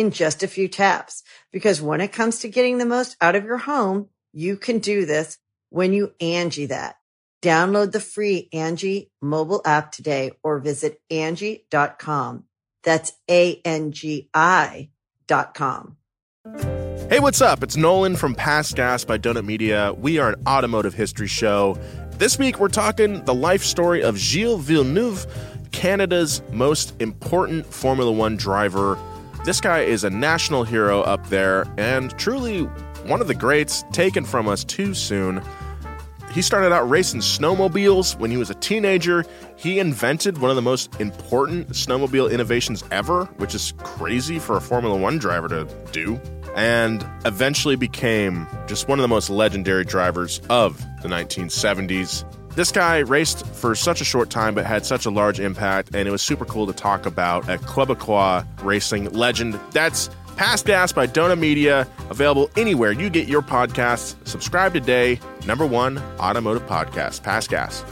in just a few taps. Because when it comes to getting the most out of your home, you can do this when you Angie that. Download the free Angie mobile app today or visit Angie.com. That's A-N-G-I dot com. Hey, what's up? It's Nolan from Past Gas by Donut Media. We are an automotive history show. This week, we're talking the life story of Gilles Villeneuve, Canada's most important Formula One driver this guy is a national hero up there and truly one of the greats taken from us too soon. He started out racing snowmobiles when he was a teenager. He invented one of the most important snowmobile innovations ever, which is crazy for a Formula One driver to do, and eventually became just one of the most legendary drivers of the 1970s. This guy raced for such a short time but had such a large impact, and it was super cool to talk about a Quebecois racing legend. That's Past Gas by Donut Media, available anywhere you get your podcasts. Subscribe today. Number one automotive podcast, Past Gas.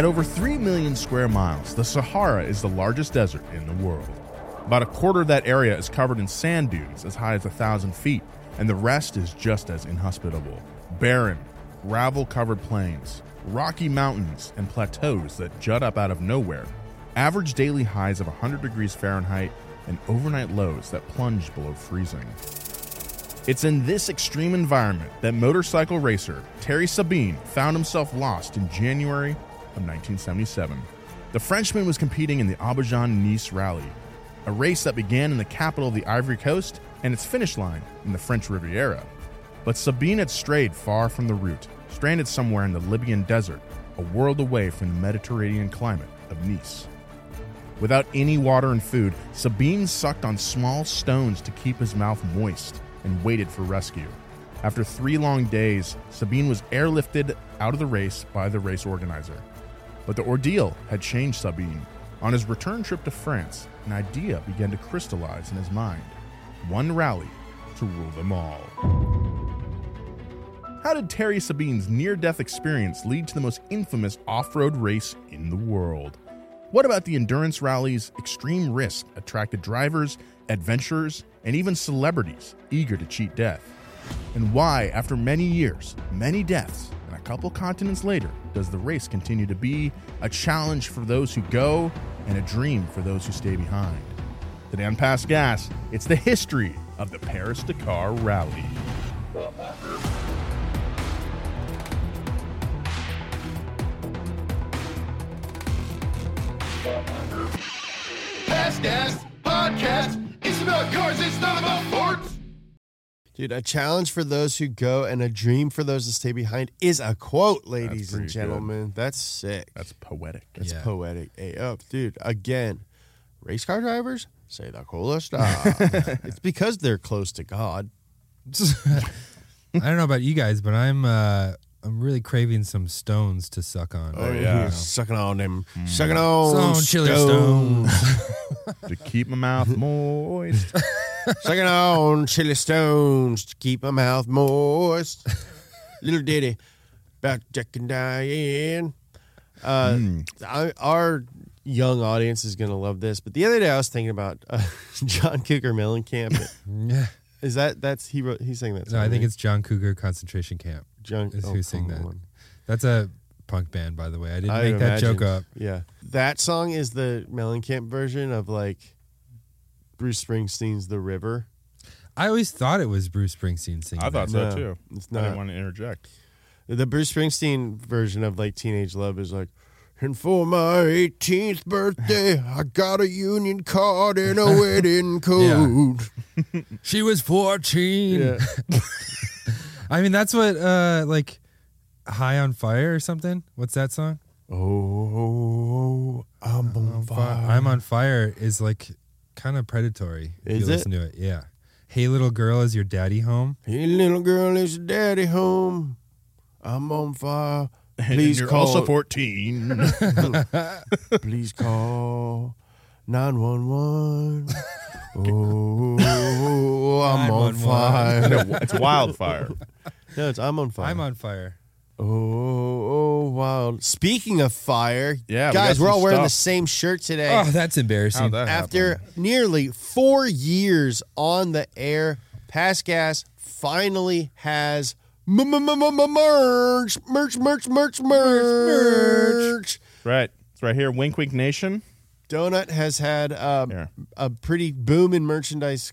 At over 3 million square miles, the Sahara is the largest desert in the world. About a quarter of that area is covered in sand dunes as high as a thousand feet, and the rest is just as inhospitable. Barren, gravel covered plains, rocky mountains, and plateaus that jut up out of nowhere. Average daily highs of 100 degrees Fahrenheit and overnight lows that plunge below freezing. It's in this extreme environment that motorcycle racer Thierry Sabine found himself lost in January of 1977. The Frenchman was competing in the Abidjan Nice Rally, a race that began in the capital of the Ivory Coast and its finish line in the French Riviera. But Sabine had strayed far from the route, stranded somewhere in the Libyan desert, a world away from the Mediterranean climate of Nice. Without any water and food, Sabine sucked on small stones to keep his mouth moist and waited for rescue. After three long days, Sabine was airlifted out of the race by the race organizer. But the ordeal had changed Sabine. On his return trip to France, an idea began to crystallize in his mind one rally to rule them all. How did Thierry Sabine's near death experience lead to the most infamous off road race in the world? What about the endurance rally's extreme risk attracted drivers, adventurers, and even celebrities eager to cheat death? And why, after many years, many deaths, a couple continents later, does the race continue to be a challenge for those who go and a dream for those who stay behind? Today on Past Gas, it's the history of the Paris Dakar Rally. Past Gas Podcast. It's about cars, it's not about sports. Dude, a challenge for those who go and a dream for those to stay behind is a quote, ladies and pretty gentlemen. That's sick. That's poetic. That's Yeah. poetic. Hey, up, dude. Again, race car drivers say the coolest stuff. it's because they're close to God. I don't know about you guys, but I'm uh I'm really craving some stones to suck on. Oh, You yeah. know. Sucking on them, sucking on Stone chili stones. to keep my mouth moist. sucking on chili stones to keep my mouth moist. Little ditty about Jack and Diane. Uh, I, our young audience is going to love this. But the other day I was thinking about uh, John Cougar Mellencamp. Yeah. Is that that's he wrote? He sang that. No, I think right? it's John Cougar concentration camp. John. is oh, who sang that. on. That's a punk band, by the way. I didn't I make that imagine. joke up. Yeah, that song is the Mellencamp version of like Bruce Springsteen's "The River." I always thought it was Bruce Springsteen singing. I thought that. so No, too. it's I didn't want to interject. The Bruce Springsteen version of like Teenage Love is like, and for my 18th birthday, I got a union card and a wedding coat. She was 14. Yeah. I mean, that's what, uh, like, High on Fire or something? What's that song? Oh, I'm on Fi- fire. I'm on Fire is like kind of predatory. If you it? listen to it. Yeah. Hey, little girl, is your daddy home? Hey, little girl, is your daddy home? I'm on fire. Please you're call. also 14. please call 911. Oh, I'm on fire. it's wildfire. No, it's I'm on fire. I'm on fire. Oh, oh, wild. Speaking of fire, Yeah, we guys, got we're some all wearing the stuff. same shirt today. Oh, that's embarrassing. How'd that After happen? nearly four years on the air, Past Gas finally has m- m- m- m- merch, merch, merch, merch, merch. Right. It's right here. Wink Wink Nation. Donut has had um, Here. a pretty boom in merchandise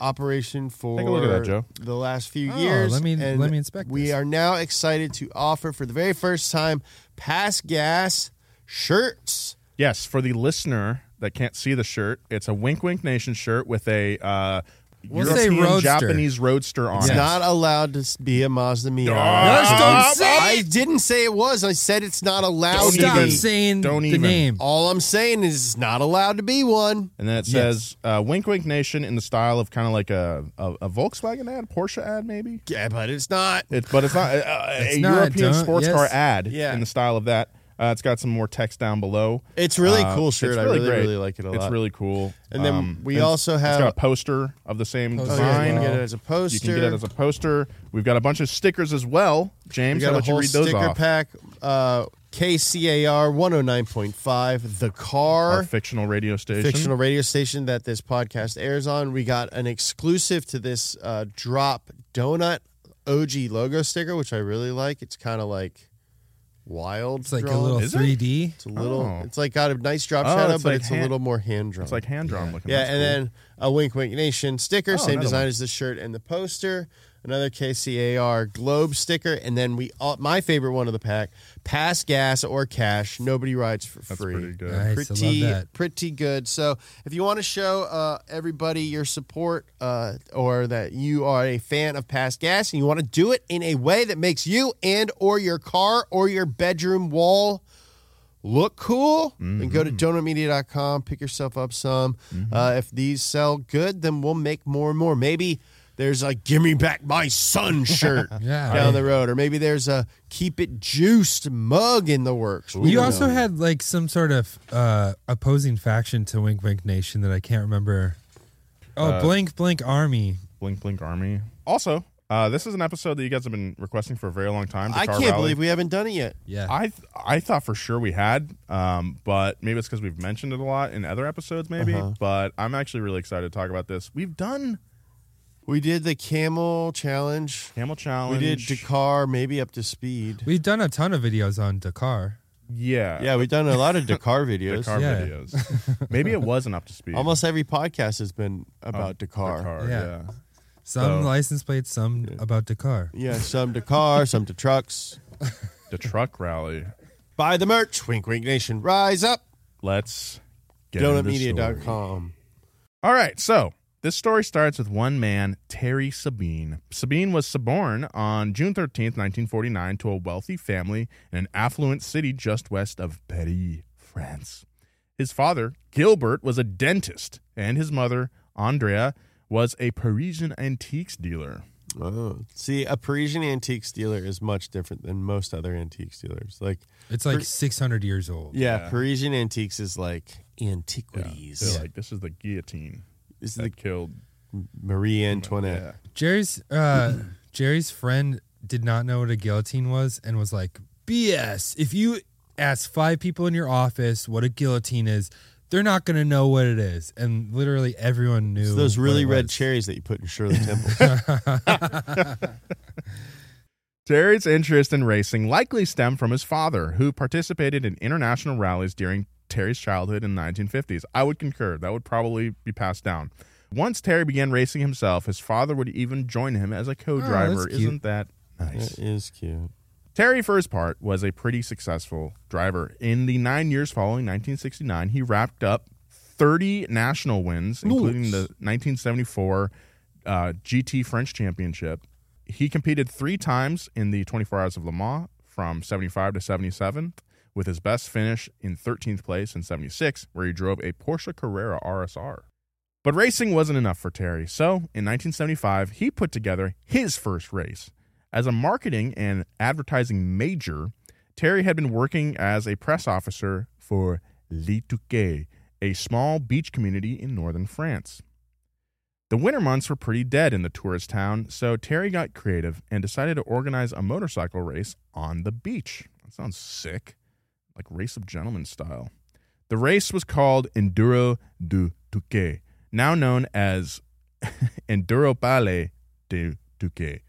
operation for Take a look at that, Joe. the last few Oh, years. let me- and let me inspect We this. are now excited to offer for the very first time Past Gas shirts. Yes, for the listener that can't see the shirt, it's a Wink Wink Nation shirt with a uh, We'll say European roadster. Japanese roadster on It's it. not allowed to be a Mazda Miata. Just don't say I didn't say it was. I said it's not allowed Don't to Stop be. even- saying don't the even. name. All I'm saying is it's not allowed to be one. And then it says uh, Wink Wink Nation in the style of kind of like a, a, a Volkswagen ad, Porsche ad, maybe. Yeah, but it's not. It's but it's not uh, a, It's a not, European don't- sports yes. car ad Yeah. in the style of that. Uh, it's got some more text down below. It's really Uh, cool shirt. it's I really, great. really like it a lot. It's really cool. And then Um, we also it's have- got a poster of the same Poster Oh, yeah, design. you can get it as a poster. You can get it as a poster. We've got a bunch of stickers as well. We James, got I'll a let you read those sticker off. pack. Uh, KCAR 109.5, The Our Car, fictional radio station. fictional radio station that this podcast airs on. We got an exclusive to this uh, drop donut OG logo sticker, which I really like. It's kind of like wild. It's like a little Is it? 3D. It's a little. Oh. It's like got a nice drop Oh, shadow, it's but like it's hand- a little more hand drawn. It's like hand drawn looking. Yeah, That's and cool. then a Wink Wink Nation sticker, Oh, same another design one. as the shirt and the poster. Another KCAR globe sticker, and then we all, my favorite one of the pack: pass gas or cash. Nobody rides for that's free. pretty good. Nice. I love Pretty, that. pretty good. So, if you want to show uh, everybody your support, uh, or that you are a fan of Past Gas, and you want to do it in a way that makes you and or your car or your bedroom wall look cool, and go to donutmedia.com, pick yourself up some. Uh, if these sell good, then we'll make more and more. Maybe there's a "Give Me Back My Son" shirt Yeah. down the road, or maybe there's a "Keep It Juiced" mug in the works. We You don't also know. had like some sort of uh, opposing faction to Wink Wink Nation that I can't remember. Oh, Uh, Blink Blink Army. Blink Blink Army. Also, uh, this is an episode that you guys have been requesting for a very long time. I Dakar can't Rally. believe we haven't done it yet. Yeah. I th- I thought for sure we had, um, but maybe it's because we've mentioned it a lot in other episodes, maybe. Uh-huh. But I'm actually really excited to talk about this. We've done We did the camel challenge. Camel challenge. We did Dakar, maybe up to speed. We've done a ton of videos on Dakar. Yeah, Yeah, we've done a lot of Dakar videos. Dakar Yeah. videos. maybe it wasn't up to speed. Almost every podcast has been about Dakar. Dakar, Yeah. yeah. Some So- license plates, some about Dakar. Yeah, some Dakar, some to trucks. The truck rally. Buy the merch. Wink, wink, nation. Rise up. Let's get into the story. Donutmedia.com. All right, so this story starts with one man, Thierry Sabine. Sabine was born on June 13th, 1949, to a wealthy family in an affluent city just west of Paris, France. His father, Gilbert, was a dentist, and his mother, Andrea, was a Parisian antiques dealer. Oh. See, a Parisian antique dealer is much different than most other antique dealers. Like, It's like 600 years old. yeah, Yeah. Parisian antiques is like Yeah. antiquities. They're like, this is the guillotine This is that the killed. Marie Antoinette. Yeah. Jerry's uh, Jerry's friend did not know what a guillotine was and was like, "BS! If you ask five people in your office what a guillotine is, they're not going to know what it is." And literally everyone knew. It's those what really it red was. cherries that you put in Shirley Temple. Thierry's interest in racing likely stemmed from his father, who participated in international rallies during Thierry's childhood in the 1950s. I would concur. That would probably be passed down. Once Thierry began racing himself, his father would even join him as a co-driver. that's cute. Isn't that nice? That is cute. Thierry, for his part, was a pretty successful driver. In the nine years following 1969, he wrapped up 30 national wins, including the 1974 uh, GT French Championship. He competed three times in the 24 Hours of Le Mans from 75 to 77, with his best finish in 13th place in 76, where he drove a Porsche Carrera RSR. But racing wasn't enough for Thierry, so in 1975, he put together his first race. As a marketing and advertising major, Thierry had been working as a press officer for Le Touquet, a small beach community in northern France. The winter months were pretty dead in the tourist town, so Thierry got creative and decided to organize a motorcycle race on the beach. That sounds sick, like Race of Gentlemen style. The race was called Enduro du Touquet, now known as Enduropale du Touquet.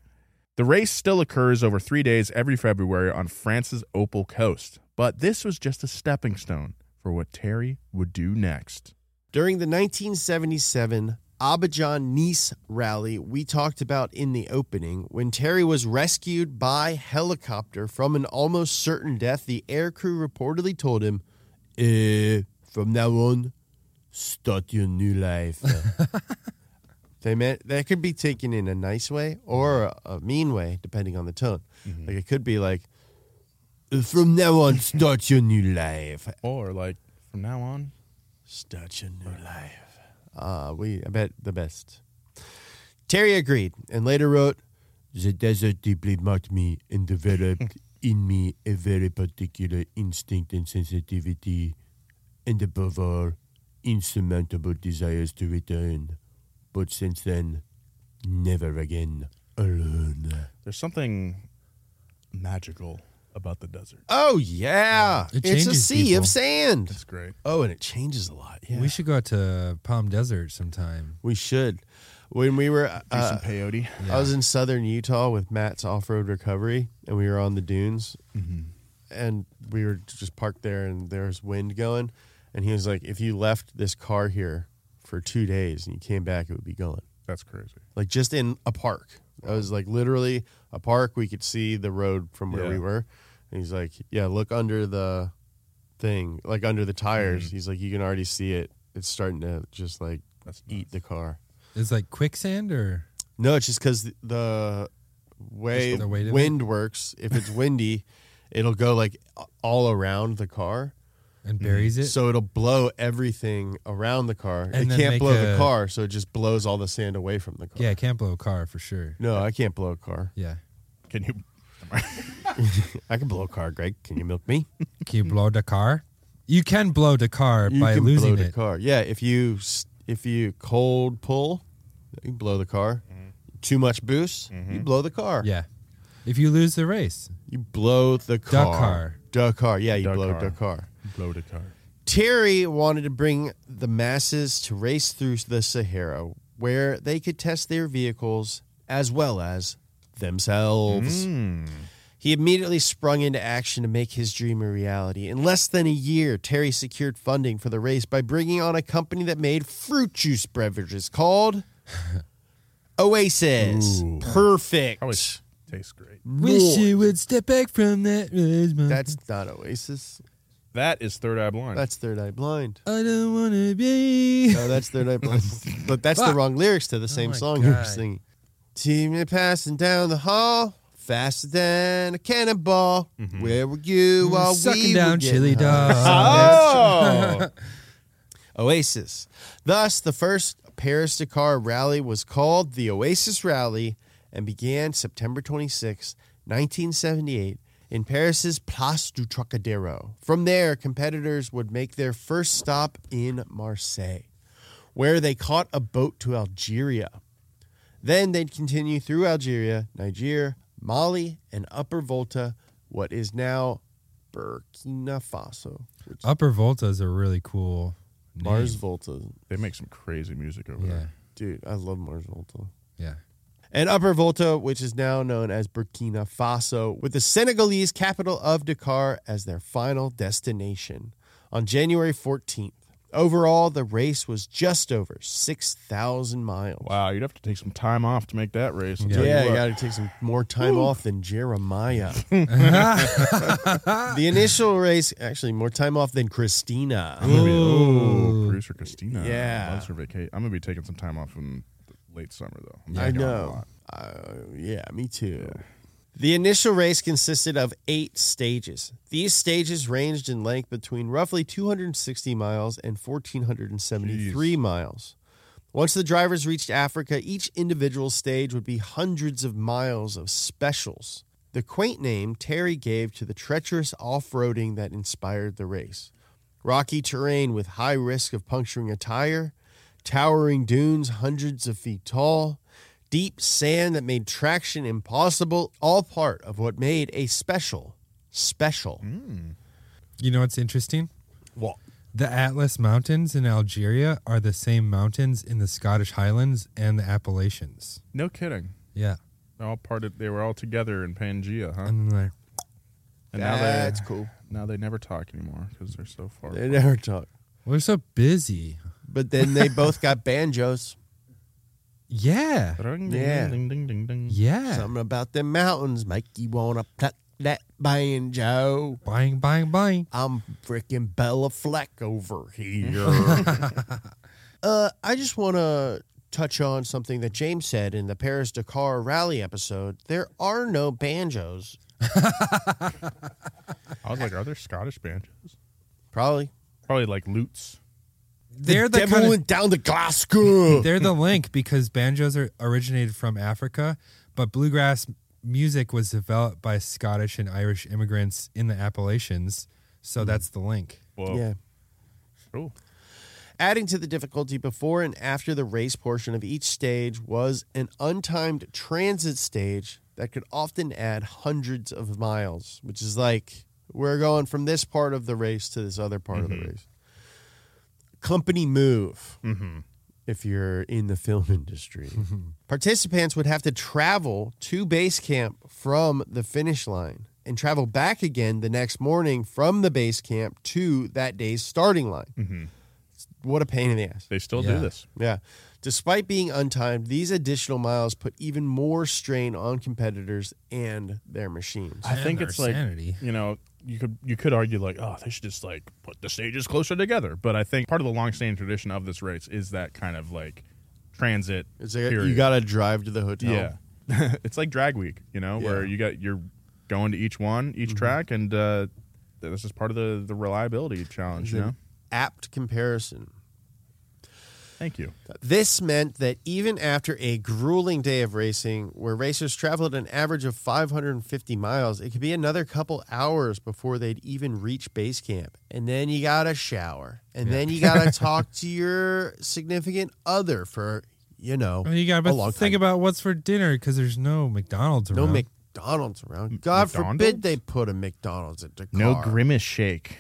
The race still occurs over three days every February on France's Opal Coast, but this was just a stepping stone for what Thierry would do next. During the 1977 Abidjan Nice rally we talked about in the opening, when Thierry was rescued by helicopter from an almost certain death, the air crew reportedly told him, eh, from now on, start your new life. they meant that could be taken in a nice way or a, a mean way, depending on the tone. Like it could be like, from now on, start your new life. Or, like, from now on, Start your new life. Ah, we I bet the best. Thierry agreed and later wrote, The desert deeply marked me and developed in me a very particular instinct and sensitivity, and above all, insurmountable desires to return. But since then, never again alone. there's something magical about the desert. Oh yeah, It it's a changes sea people. of sand. That's great. Oh, and it changes a lot. Yeah, We should go out to Palm Desert sometime. We should. When we were, Do uh, some peyote. I was in southern Utah with Matt's off road recovery, and we were on the dunes, and we were just parked there, and there was wind going, and he was like, "If you left this car here for two days and you came back, it would be gone." That's crazy. Like just in a park. I was like literally a park. We could see the road from where Yeah. we were, and he's like, "Yeah, look under the thing, like under the tires." Mm-hmm. He's like, "You can already see it. It's starting to just like That's eat the car." It's like quicksand or No, it's just because the way the weight of wind works. If it's windy, it'll go like all around the car, and buries mm-hmm. it? so it'll blow everything around the car. And it can't make blow the car, so it just blows all the sand away from the car. yeah, it can't blow a car for sure. No, I can't blow a car. Yeah. Can you? I can blow a car, Greg. Can you milk me? Can you blow the car? You can blow the car You by can losing blow it. the car. Yeah, if you s- if you cold pull, you blow the car. Mm-hmm. Too much boost, you mm-hmm. blow the car. Yeah. If you lose the race. You blow the car. car. Dakar. Yeah, you blow the Dakar. Blow the car. Thierry wanted to bring the masses to race through the Sahara where they could test their vehicles as well as themselves. Mm. He immediately sprung into action to make his dream a reality. In less than a year, Thierry secured funding for the race by bringing on a company that made fruit juice beverages called Oasis. Ooh. Perfect. Probably tastes great. Wish you would step back from that That's not Oasis. That is Third Eye Blind. That's Third Eye Blind. I don't want to be. No, that's Third Eye Blind. but that's the wrong lyrics to the same oh my song you were singing. Team me passing down the hall, faster than a cannonball. Mm-hmm. Where were you mm, while Sucking we down were chili dogs. oh, Oasis. Thus, the first Paris Dakar rally was called the Oasis Rally and began September 26, 1978, in Paris's Place du Trocadero. From there, competitors would make their first stop in Marseille, where they caught a boat to Algeria. Then they'd continue through Algeria, Niger, Mali, and Upper Volta, what is now Burkina Faso. Upper Volta is a really cool name. Mars Volta. they make some crazy music over Yeah. there. Dude, I love Mars Volta. Yeah. and Upper Volta, which is now known as Burkina Faso, with the Senegalese capital of Dakar as their final destination on January 14th. Overall, the race was just over 6,000 miles. Wow, you'd have to take some time off to make that race. I'll Yeah. tell you you what. got to take some more time off than Jeremiah. the initial race, actually, more time off than Christina. I'm gonna be, oh, producer Christina. Yeah. loves her vacation. I'm gonna be taking some time off in the late summer though. I'm I gonna a know. lot. Uh, yeah, me too. The initial race consisted of eight stages. These stages ranged in length between roughly 260 miles and 1,473 miles. Once the drivers reached Africa, each individual stage would be hundreds of miles of specials. The quaint name Thierry gave to the treacherous off roading that inspired the race. Rocky terrain with high risk of puncturing a tire, towering dunes hundreds of feet tall, deep sand that made traction impossible, all part of what made a special special. Hmm. You know what's interesting? What? The Atlas Mountains in Algeria are the same mountains in the Scottish Highlands and the Appalachians. No kidding. Yeah. They're all part of. They were all together in Pangea, huh? And then they're- And now That's cool. now they never talk anymore because they're so far. They apart. never talk. we're so busy. But then they both got banjos. Yeah. Yeah. ding, ding, ding, ding. Yeah. Something about them mountains make you wanna pluck that banjo. Bang, bang, bang. I'm freaking Béla Fleck over here. uh, I just want to touch on something that James said in the Paris Dakar rally episode. There are no banjos. I was like, are there Scottish banjos? Probably. Probably like lutes. They're the devil kind of, went down to Glasgow. they're the link because banjos are originated from Africa, but bluegrass music was developed by Scottish and Irish immigrants in the Appalachians. So hmm. that's the link. Whoa. yeah. Cool. Adding to the difficulty before and after the race portion of each stage was an untimed transit stage that could often add hundreds of miles, which is like we're going from this part of the race to this other part of the mm-hmm. race. Company move. Mm-hmm. If you're in the film industry, mm-hmm. participants would have to travel to base camp from the finish line and travel back again the next morning from the base camp to that day's starting line. Mm-hmm. What a pain in the ass. They still Yeah. do this. Yeah. Despite being untimed, these additional miles put even more strain on competitors and their machines. I think their it's like sanity. you know you could you could argue like oh they should just like put the stages closer together, but I think part of the long-standing tradition of this race is that kind of like transit. It's like period. you got to drive to the hotel. yeah, it's like drag week, you know, where Yeah. Mm-hmm. you got you're going to each one, each track, and uh, this is part of the the reliability challenge. You know, Apt comparison. Thank you. This meant that even after a grueling day of racing, where racers traveled an average of 550 miles, it could be another couple hours before they'd even reach base camp. And then you got to shower. And then you got to talk to your significant other for, you know, you got to think time. about what's for dinner because there's no McDonald's no around. McDonald's around. God McDonald's? forbid they put a McDonald's at Dakar. No grimace shake.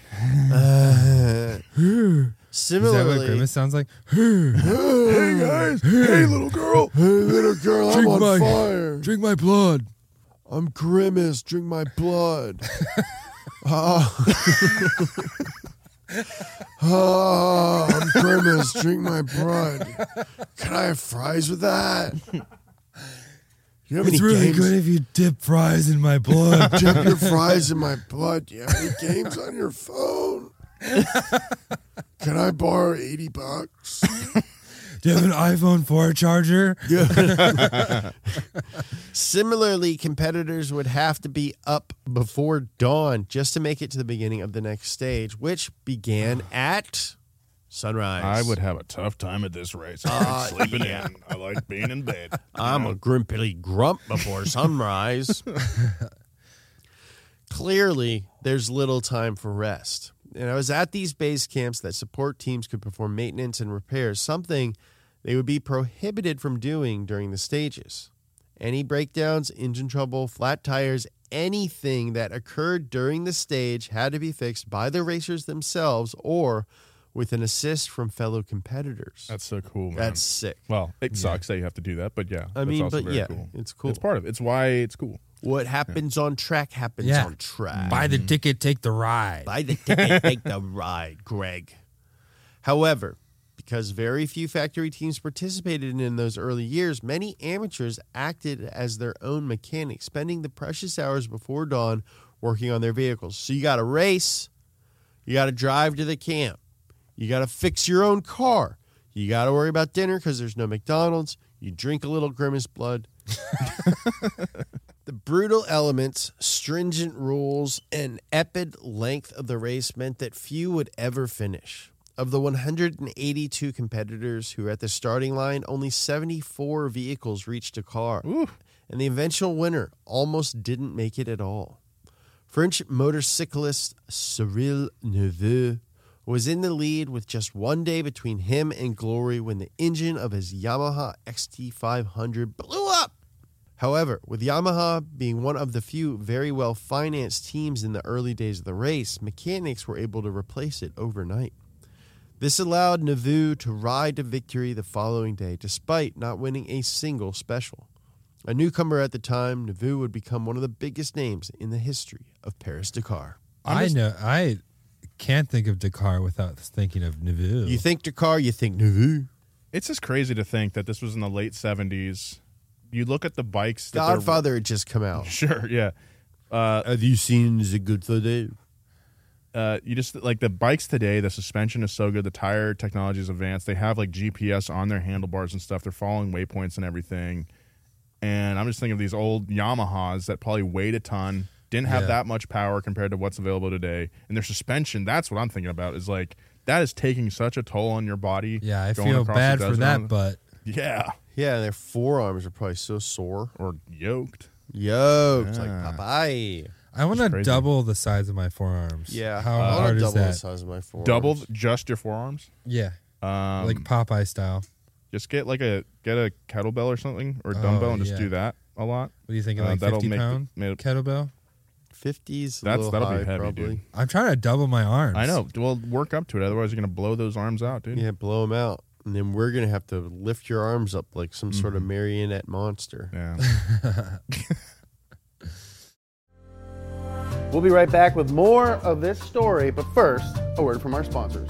uh Is that what Similarly, grimace sounds like? hey guys, hey little girl, hey little girl, I'm Drink on my- fire. Drink my blood. I'm grimace. Drink my blood. Ah. Ah, I'm grimace. Drink my blood. Can I have fries with that? You have It's any really games? good if you dip fries in my blood. Dip your fries in my blood. Do you have any games on your phone? Can I borrow 80 bucks? Do you have an iPhone 4 charger? Similarly, competitors would have to be up before dawn just to make it to the beginning of the next stage, which began at sunrise. I would have a tough time at this race. I like uh, sleeping in. I like being in bed. I'm a grumpy grump before sunrise. Clearly, there's little time for rest. And I was at these base camps that support teams could perform maintenance and repairs, something they would be prohibited from doing during the stages. Any breakdowns, engine trouble, flat tires, anything that occurred during the stage had to be fixed by the racers themselves or with an assist from fellow competitors. That's so cool, man. That's sick. well, it sucks that you have to do that, but yeah. I that's mean, also but very yeah, cool. it's cool. It's part of it. It's why it's cool. What happens on track happens Yeah. on track. Buy the mm-hmm. ticket, take the ride. Buy the ticket, take the ride, Greg. However, because very few factory teams participated in those early years, many amateurs acted as their own mechanics, spending the precious hours before dawn working on their vehicles. So you got to race, you got to drive to the camp, you got to fix your own car, you got to worry about dinner because there's no McDonald's, you drink a little grimace blood. The brutal elements, stringent rules, and epic length of the race meant that few would ever finish. Of the 182 competitors who were at the starting line, only 74 vehicles reached Dakar. And the eventual winner almost didn't make it at all. French motorcyclist Cyril Neveu was in the lead with just one day between him and glory when the engine of his Yamaha XT500 blew up. However, with Yamaha being one of the few very well financed teams in the early days of the race, mechanics were able to replace it overnight. This allowed Neveu to ride to victory the following day, despite not winning a single special. A newcomer at the time, Neveu would become one of the biggest names in the history of Paris Dakar. I know. I can't think of Dakar without thinking of Neveu. You think Dakar, you think Neveu. It's just crazy to think that this was in the late 70s. You look at the bikes. That Godfather had just come out. Sure, yeah. Uh, Have you seen The Godfather? uh, you just like the bikes today. The suspension is so good. The tire technology is advanced. They have like GPS on their handlebars and stuff. They're following waypoints and everything. And I'm just thinking of these old Yamahas that probably weighed a ton, didn't have Yeah. that much power compared to what's available today. And their suspension, that's what I'm thinking about, is like that is taking such a toll on your body. yeah, I going feel across bad for that, on- but yeah, Yeah, their forearms are probably so sore. or yoked. Yoked. it's like Yeah. Popeye. I want to double the size of my forearms. Yeah, How I wanna hard is double the that? size of my forearms. Double just your forearms. Yeah, Um, like Popeye style. just get like a get a kettlebell or something or a Oh, dumbbell and just yeah. do that a lot. What do you think? Uh, Like that'll fifty make- pound ma- kettlebell? Fifties. That's- that'll be heavy, probably. dude. I'm trying to double my arms. I know. Well, work up to it. Otherwise, you're gonna blow those arms out, dude. Yeah, blow them out, and then we're gonna have to lift your arms up like some sort Mm-hmm. of marionette monster. Yeah. We'll be right back with more of this story, but first, a word from our sponsors.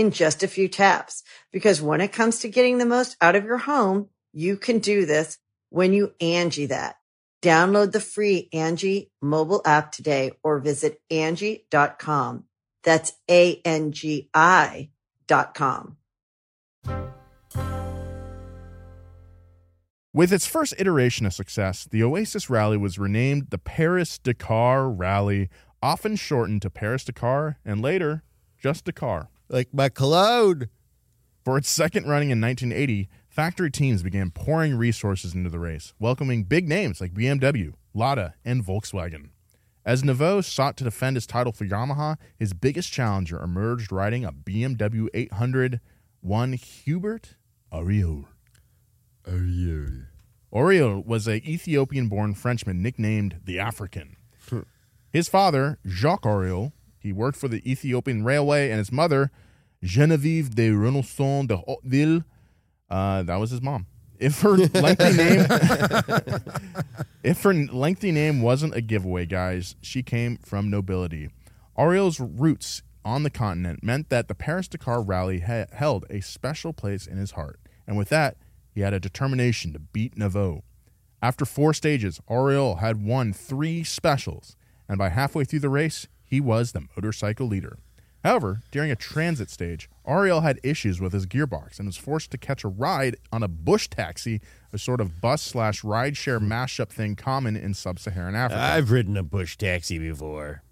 in just a few taps. Because when it comes to getting the most out of your home, you can do this when you Angie that. Download the free Angie mobile app today or visit Angie.com. That's A-N-G-I dot com. With its first iteration of success, the Oasis Rally was renamed the Paris Dakar Rally, often shortened to Paris Dakar and later just Dakar. Like my cologne. For its second running in 1980, factory teams began pouring resources into the race, welcoming big names like BMW, Lada, and Volkswagen. As Neveu sought to defend his title for Yamaha, his biggest challenger emerged riding a BMW 800 one Hubert Auriol. Auriol was a Ethiopian-born Frenchman nicknamed the African. his father, Jacques Auriol, he worked for the Ethiopian Railway, and his mother, Genevieve de Renonçon de Hauteville, uh, that was his mom. If her lengthy name, if her lengthy name wasn't a giveaway, guys, she came from nobility. Auriol's roots on the continent meant that the Paris Dakar Rally ha- held a special place in his heart, and with that, he had a determination to beat Neveu. After four stages, Auriol had won three specials, and by halfway through the race, he was the motorcycle leader. However, during a transit stage, Auriol had issues with his gearbox and was forced to catch a ride on a bush taxi, a sort of bus slash rideshare mashup thing common in sub Saharan Africa. I've ridden a bush taxi before.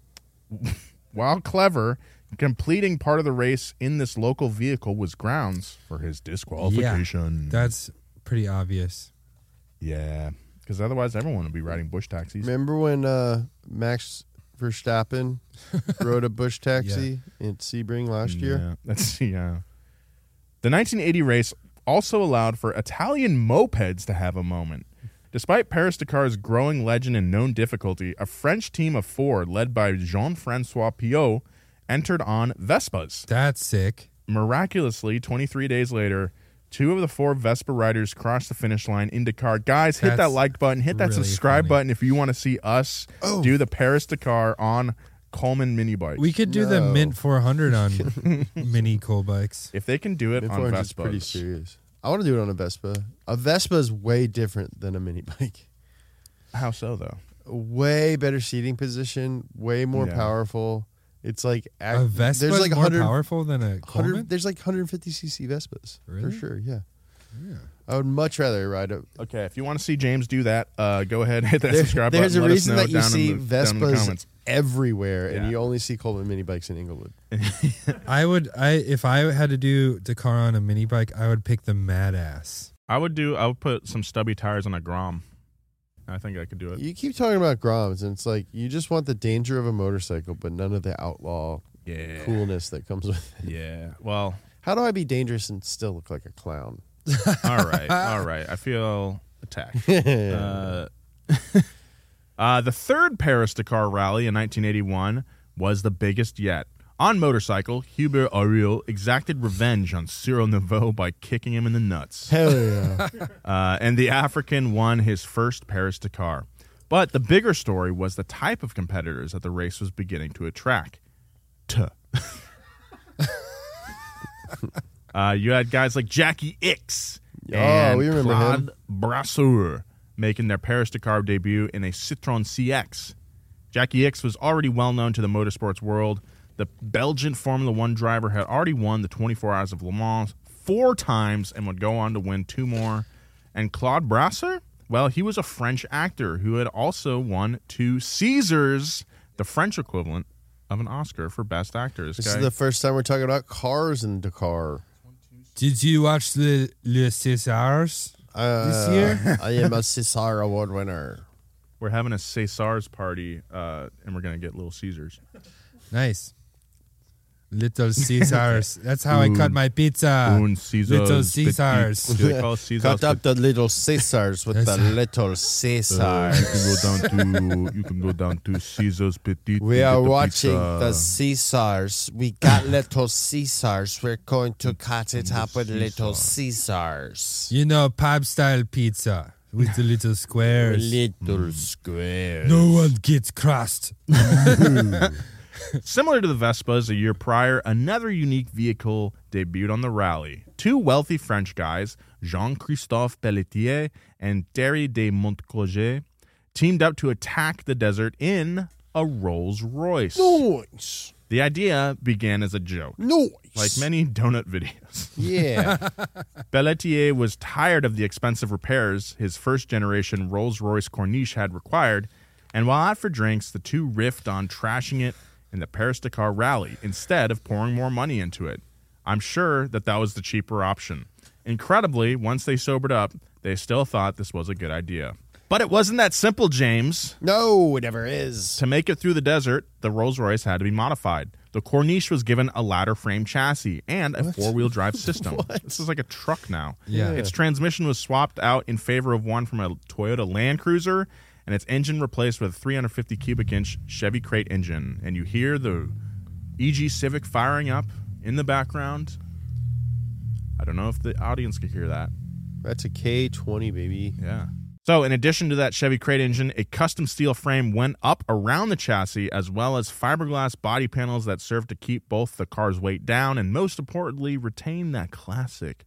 While clever, completing part of the race in this local vehicle was grounds for his disqualification. That's pretty obvious. Yeah, because otherwise everyone would be riding bush taxis. Remember when uh, Max Verstappen rode a bush taxi in Sebring last year? Yeah, that's yeah. The 1980 race also allowed for Italian mopeds to have a moment. Despite Paris Dakar's growing legend and known difficulty, a French team of four, led by Jean Francois Piot, entered on Vespas. That's sick. Miraculously, 23 days later, two of the four Vespa riders crossed the finish line in Dakar. Guys, hit that like button, hit that really subscribe funny. button if you want to see us oh. do the Paris Dakar on Coleman mini bikes. We could do the No. Mint 400 on mini coal bikes. if they can do it Mid on 400 Vespas, is pretty serious. I want to do it on a Vespa. A Vespa is way different than a mini bike. how so though? Way better seating position, way more Yeah. powerful. It's like A Vespa is more powerful than a Coleman? there's like 150 cc Vespas Really? for sure. Yeah. I would much rather ride a. Okay, if you want to see James do that, uh, go ahead and hit that There- subscribe there's button. a reason that you see the, down in the Vespas everywhere, Yeah. and you only see Coleman mini bikes in Inglewood. I would I if I had to do Dakar on a mini bike, I would pick the Mad Ass. I would do. I would put some stubby tires on a Grom. I think I could do it. You keep talking about Groms, and it's like you just want the danger of a motorcycle, but none of the outlaw Yeah. coolness that comes with it. Yeah. Well. How do I be dangerous and still look like a clown? All right. All right. I feel attacked. Uh, uh, the third Paris Dakar rally in 1981 was the biggest yet. On motorcycle, Hubert Auriol exacted revenge on Cyril Neveu by kicking him in the nuts. Hell yeah! Uh, and the African won his first Paris Dakar. But the bigger story was the type of competitors that the race was beginning to attract. Tuh. uh, you had guys like Jacky Ickx Oh, and we remember Claude him. Brasseur making their Paris Dakar debut in a Citroën CX. Jacky Ickx was already well known to the motorsports world. The Belgian Formula One driver had already won the 24 Hours of Le Mans four times and would go on to win two more. And Claude Brasseur, well, he was a French actor who had also won two Caesars, the French equivalent of an Oscar for Best Actor. This, This guy, is the first time we're talking about cars in Dakar. Did you watch the Le Césars Uh, this year? I am a César Award winner. we're having a César's party, uh, and we're going to get Little Caesars. Nice. Little Caesars. That's how I cut my pizza. Un Caesar's Little Caesars. Do they call it Caesar's Cut up the little Caesars with the That's- little Uh, you can go down to you can go down to Caesar's Petit. We are the watching pizza. the Caesars. We got little Caesars. We're going to cut it up with little Caesars. You know, pub style pizza with the little squares. Little squares. No one gets crust. Similar to the Vespas a year prior, another unique vehicle debuted on the rally. Two wealthy French guys, Jean Christophe Pelletier and Thierry de Montcorgé, teamed up to attack the desert in a Rolls Royce. Noise. The idea began as a joke, Noise. like many donut videos. Yeah. Pelletier was tired of the expensive repairs his first generation Rolls Royce Corniche had required, and while out for drinks, the two riffed on trashing it in the Paris Dakar rally instead of pouring more money into it. I'm sure that that was the cheaper option. Incredibly, once they sobered up, they still thought this was a good idea. But it wasn't that simple, James. no, it never is. To make it through the desert, the Rolls Royce had to be modified. The Corniche was given a ladder frame chassis and a four wheel drive system. This is like a truck now. Yeah. Its transmission was swapped out in favor of one from a Toyota Land Cruiser, and its engine replaced with a 350 cubic inch Chevy Crate engine. And you hear the EG Civic firing up in the background. I don't know if the audience could hear that. That's a K20, baby. Yeah. So, in addition to that Chevy Crate engine, a custom steel frame went up around the chassis, as well as fiberglass body panels that served to keep both the car's weight down and, most importantly, retain that classic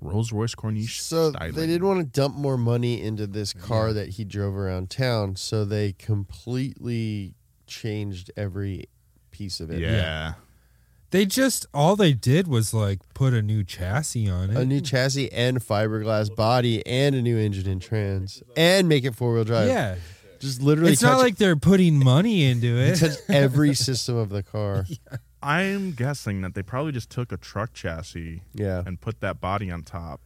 Rolls Royce Corniche. So styling. they didn't want to dump more money into this car that he drove around town, so they completely changed every piece of it. Yeah. They just all they did was like put a new chassis on it. A new chassis and fiberglass body and a new engine and trans and make it four wheel drive. yeah, Just literally it's not like they're putting money into it. touch every system of the car. I'm guessing that they probably just took a truck chassis Yeah. and put that body on top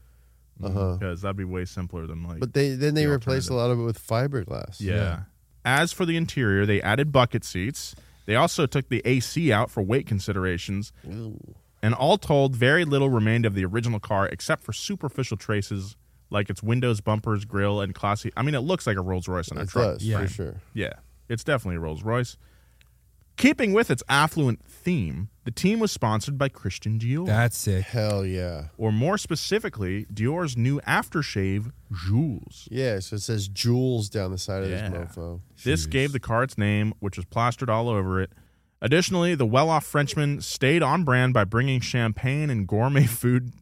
Uh-huh. because that'd be way simpler than like. But they then they The replaced a lot of it with fiberglass. yeah. As for the interior, they added bucket seats. They also took the AC out for weight considerations. And all told, very little remained of the original car except for superficial traces like its windows, bumpers, grill, and classy. I mean, it looks like a Rolls Royce in a It truck. does, Yeah. for sure. Yeah, it's definitely a Rolls Royce. Keeping with its affluent theme, the team was sponsored by Christian Dior. That's sick. Hell yeah. or more specifically, Dior's new aftershave, Jules. Yeah, so it says Jules down the side of Yeah. this mofo. This gave the car its name, which was plastered all over it. Additionally, the well off Frenchman stayed on brand by bringing champagne and gourmet food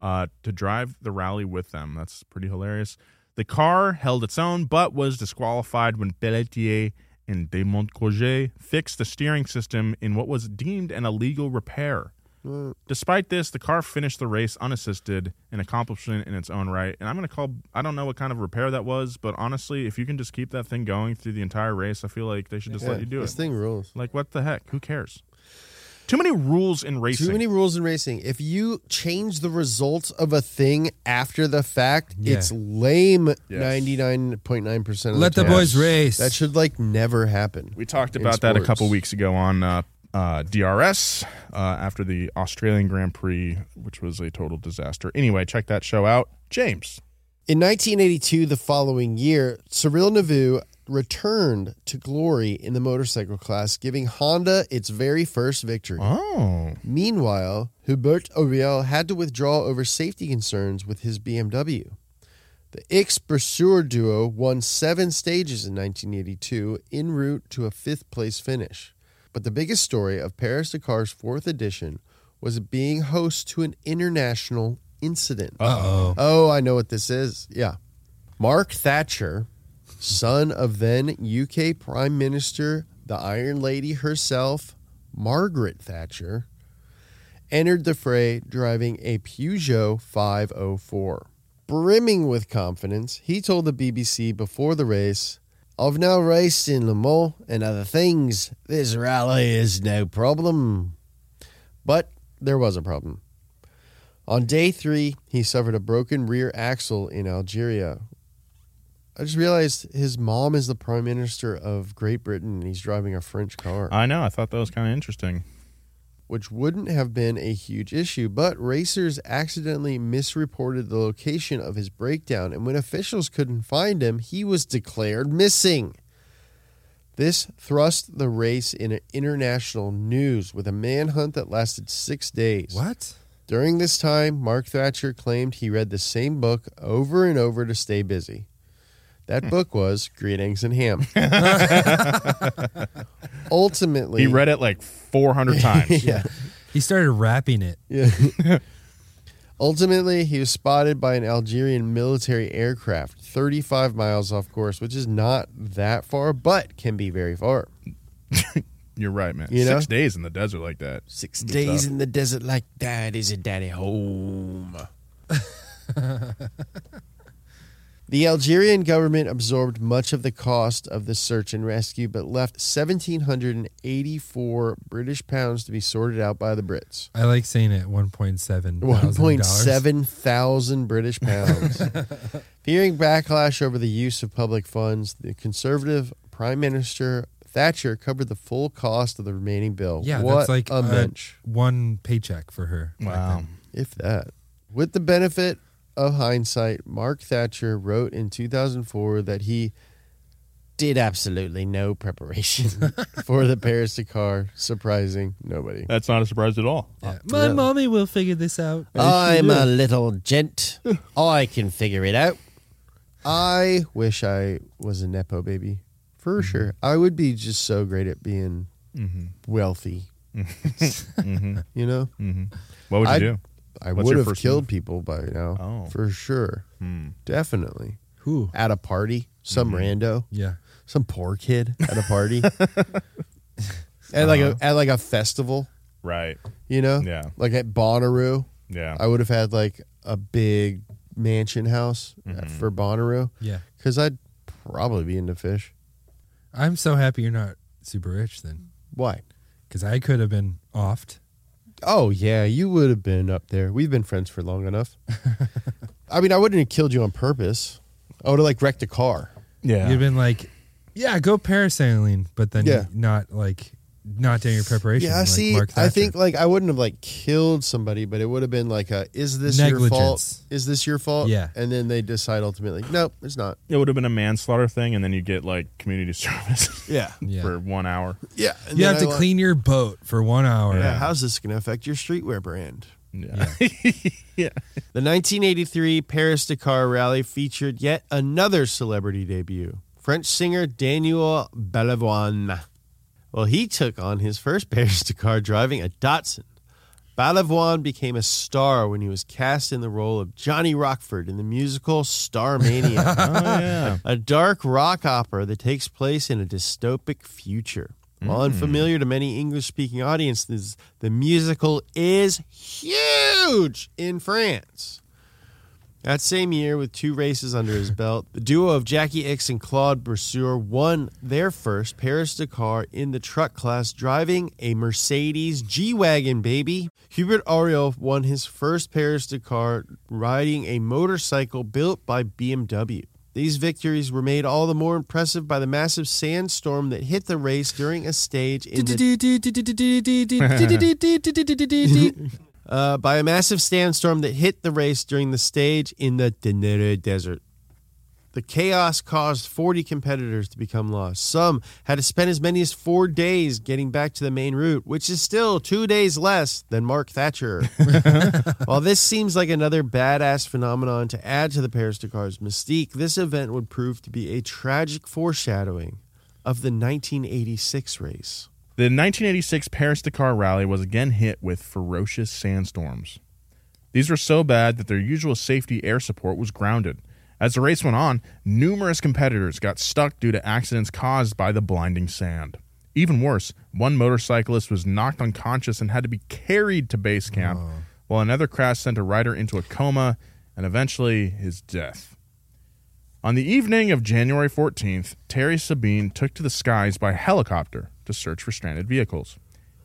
uh, to drive the rally with them. That's pretty hilarious. The car held its own, but was disqualified when Pelletier and De Montcorgé fixed the steering system in what was deemed an illegal repair. Despite this, the car finished the race unassisted, an accomplishment in its own right. And I'm going to call, I don't know what kind of repair that was, but honestly, if you can just keep that thing going through the entire race, I feel like they should just Yeah, let you do this it. This thing rules. Like, what the heck? Who cares? Too many rules in racing. Too many rules in racing. If you change the results of a thing after the fact, Yeah. it's lame. Ninety nine point nine percent. Let the time. boys race. That should like never happen. We talked about that a couple weeks ago on uh, uh, DRS uh, after the Australian Grand Prix, which was a total disaster. Anyway, check that show out. James. In 1982, the following year, Cyril Neveu returned to glory in the motorcycle class, giving Honda its very first victory. Oh. Meanwhile, Hubert Auriol had to withdraw over safety concerns with his BMW. The Ickx Brasseur duo won seven stages in 1982 en route to a fifth place finish. But the biggest story of Paris Dakar's fourth edition was being host to an international incident. Uh-oh. Oh, I know what this is. Yeah. Mark Thatcher, son of then UK Prime Minister, the Iron Lady herself, Margaret Thatcher, entered the fray driving a Peugeot 504. Brimming with confidence, he told the BBC before the race, I've now raced in Le Mans and other things. This rally is no problem. But there was a problem. On day three, he suffered a broken rear axle in Algeria. I just realized his mom is the Prime Minister of Great Britain and he's driving a French car, I know. I thought that was kind of interesting. which wouldn't have been a huge issue, but racers accidentally misreported the location of his breakdown, and when officials couldn't find him, he was declared missing. This thrust the race in international news with a manhunt that lasted six days. What? During this time, Mark Thatcher claimed he read the same book over and over to stay busy. That book was Green Eggs and Ham. Ultimately, He read it like 400 times. yeah, He started rapping it. yeah. Ultimately, he was spotted by an Algerian military aircraft 35 miles off course, which is not that far, but can be very far. You're right, man. You know? Six days in the desert like that. Six Good days stuff. in the desert like that is a daddy home. the Algerian government absorbed much of the cost of the search and rescue, but left 1,784 British pounds to be sorted out by the Brits. I like saying it. One point seven. 1.7 thousand British pounds. Fearing backlash over the use of public funds, the conservative Prime Minister Thatcher covered the full cost of the remaining bill. Yeah, what that's like a mensch. one paycheck for her. Wow. if that. With the benefit of hindsight, Mark Thatcher wrote in 2004 that he did absolutely no preparation for the Paris Dakar, surprising nobody. That's not a surprise at all. Yeah. My yeah. mommy will figure this out. I'm a little gent. I can figure it out. I wish I was a Nepo baby. For sure. I would be just so great at being wealthy. You know? What would you I'd- do? I What's would your have killed move? people by now. Oh. For sure. Hmm. Definitely. Who? At a party, some Mm-hmm. rando, Yeah. some poor kid at a party. at like Uh-huh. a at like a festival, Right. you know? Yeah. Like at Bonnaroo. Yeah. I would have had like a big mansion house Mm-hmm. for Bonnaroo Yeah. because I'd probably be into Phish. I'm so happy you're not super rich then, Why? because I could have been offed. Oh yeah, you would have been up there. We've been friends for long enough. I mean, I wouldn't have killed you on purpose. I would have like wrecked a car. yeah. You'd been like, yeah, go parasailing, but then Yeah. not like not doing your preparation. Yeah, like see, Mark I think like I wouldn't have like killed somebody, but it would have been like a, is this your fault? Negligence. Is this your fault? Yeah. And then they decide ultimately, nope, it's not. it would have been a manslaughter thing, and then you get like community service Yeah. Yeah. for one hour. Yeah. And you then have to I wa- clean your boat for one hour. Yeah. How's this going to affect your streetwear brand? Yeah. yeah. The 1983 Paris Dakar Rally featured yet another celebrity debut French singer Daniel Balavoine. Well, he took on his first Paris Dakar driving a Datsun. Balavoine became a star when he was cast in the role of Johnny Rockfort in the musical Starmania, Oh yeah. a dark rock opera that takes place in a dystopic future. While mm. unfamiliar to many English speaking audiences, the musical is huge in France. That same year, with two races under his belt, the duo of Jacky Ickx and Claude Brasseur won their first Paris Dakar in the truck class, driving a Mercedes G Wagon, baby. Hubert Auriol won his first Paris Dakar riding a motorcycle built by BMW. These victories were made all the more impressive by the massive sandstorm that hit the race during a stage in the uh, by a massive sandstorm that hit the race during the stage in the Tenere Desert. The chaos caused 40 competitors to become lost. Some had to spend as many as four days getting back to the main route, which is still two days less than Mark Thatcher. While this seems like another badass phenomenon to add to the Paris Dakar's mystique, this event would prove to be a tragic foreshadowing of the 1986 race. The 1986 Paris Dakar Rally was again hit with ferocious sandstorms. These were so bad that their usual safety air support was grounded. As the race went on, numerous competitors got stuck due to accidents caused by the blinding sand. Even worse, one motorcyclist was knocked unconscious and had to be carried to base camp, while another crash sent a rider into a coma and eventually his death. On the evening of January 14th, Thierry Sabine took to the skies by helicopter to search for stranded vehicles.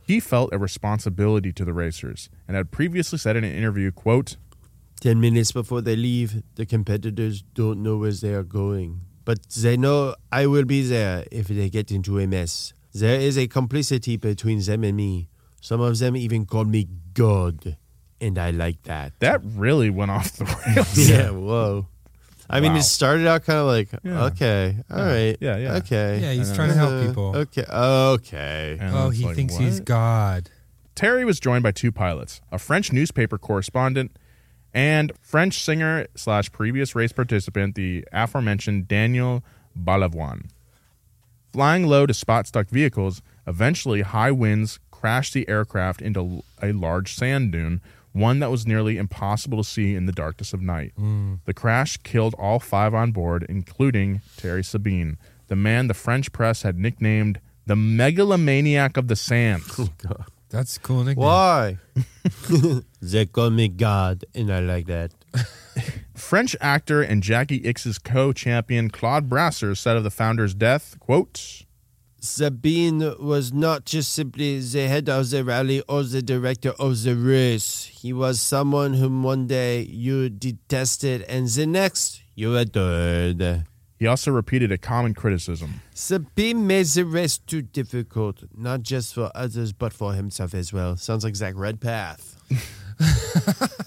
He felt a responsibility to the racers and had previously said in an interview, quote, Ten minutes before they leave, the competitors don't know where they are going. But they know I will be there if they get into a mess. There is a complicity between them and me. Some of them even call me God. And I like that. that really went off the rails. Yeah, whoa. I mean, Wow. it started out kind of like, Yeah. okay, all right, Yeah, yeah. okay. Yeah, he's trying to help Uh, people. Okay, okay. And Oh, it's he like, thinks what? he's God. Thierry was joined by two pilots, a French newspaper correspondent, and French singer slash previous race participant, the aforementioned Daniel Balavoine. Flying low to spot stuck vehicles, eventually high winds crashed the aircraft into a large sand dune, one that was nearly impossible to see in the darkness of night. Hmm. The crash killed all five on board, including Thierry Sabine, the man the French press had nicknamed the megalomaniac of the sands. Oh, That's a cool nickname. Why? they call me God, and I like that. French actor and Jacky Ickx's co-champion Claude Brasseur said of the founder's death, quote, Sabine was not just simply the head of the rally or the director of the race. He was someone whom one day you detested and the next you adored. He also repeated a common criticism. Sabine made the race too difficult, not just for others, but for himself as well. Sounds like Zach Redpath,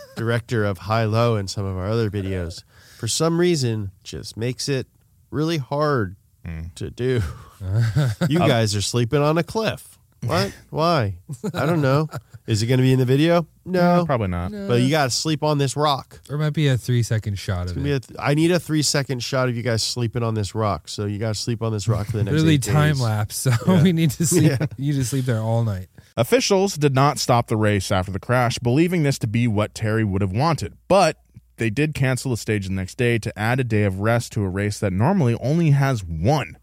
director of High Low and some of our other videos. For some reason, just makes it really hard Mm. to do. you guys are sleeping on a cliff. What? Why? I don't know. Is it going to be in the video? No, Probably not. But you got to sleep on this rock. There might be a three second shot of Give me it. a th- I need a three second shot of you guys sleeping on this rock. So you got to sleep on this rock for the next Really eight time days. lapse. So Yeah. we need to sleep. Yeah. You need to sleep there all night. Officials did not stop the race after the crash, believing this to be what Thierry would have wanted, but they did cancel the stage the next day to add a day of rest to a race that normally only has one.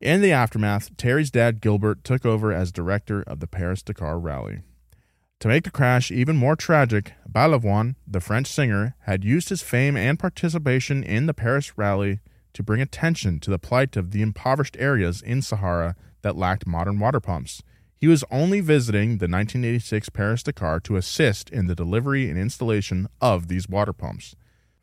In the aftermath, Thierry's dad Gilbert took over as director of the Paris Dakar Rally. To make the crash even more tragic, Balavoine, the French singer, had used his fame and participation in the Paris rally to bring attention to the plight of the impoverished areas in Sahara that lacked modern water pumps. He was only visiting the 1986 Paris Dakar to assist in the delivery and installation of these water pumps.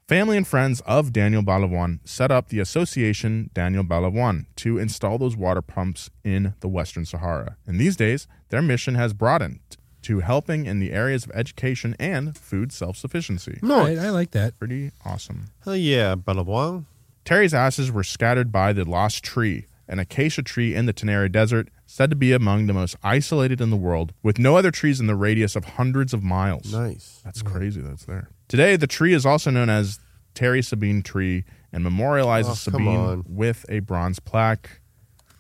Family and friends of Daniel Balavoine set up the association Daniel Balavoine to install those water pumps in the Western Sahara. And these days, their mission has broadened to helping in the areas of education and food self sufficiency. Right, I like that. Pretty awesome. Hell yeah, Balaboing. Thierry's ashes were scattered by the Lost Tree, an acacia tree in the Tenere Desert, said to be among the most isolated in the world, with no other trees in the radius of hundreds of miles. Nice. That's crazy that's there. Today, the tree is also known as Thierry Sabine Tree and memorializes Oh, come Sabine on. with a bronze plaque,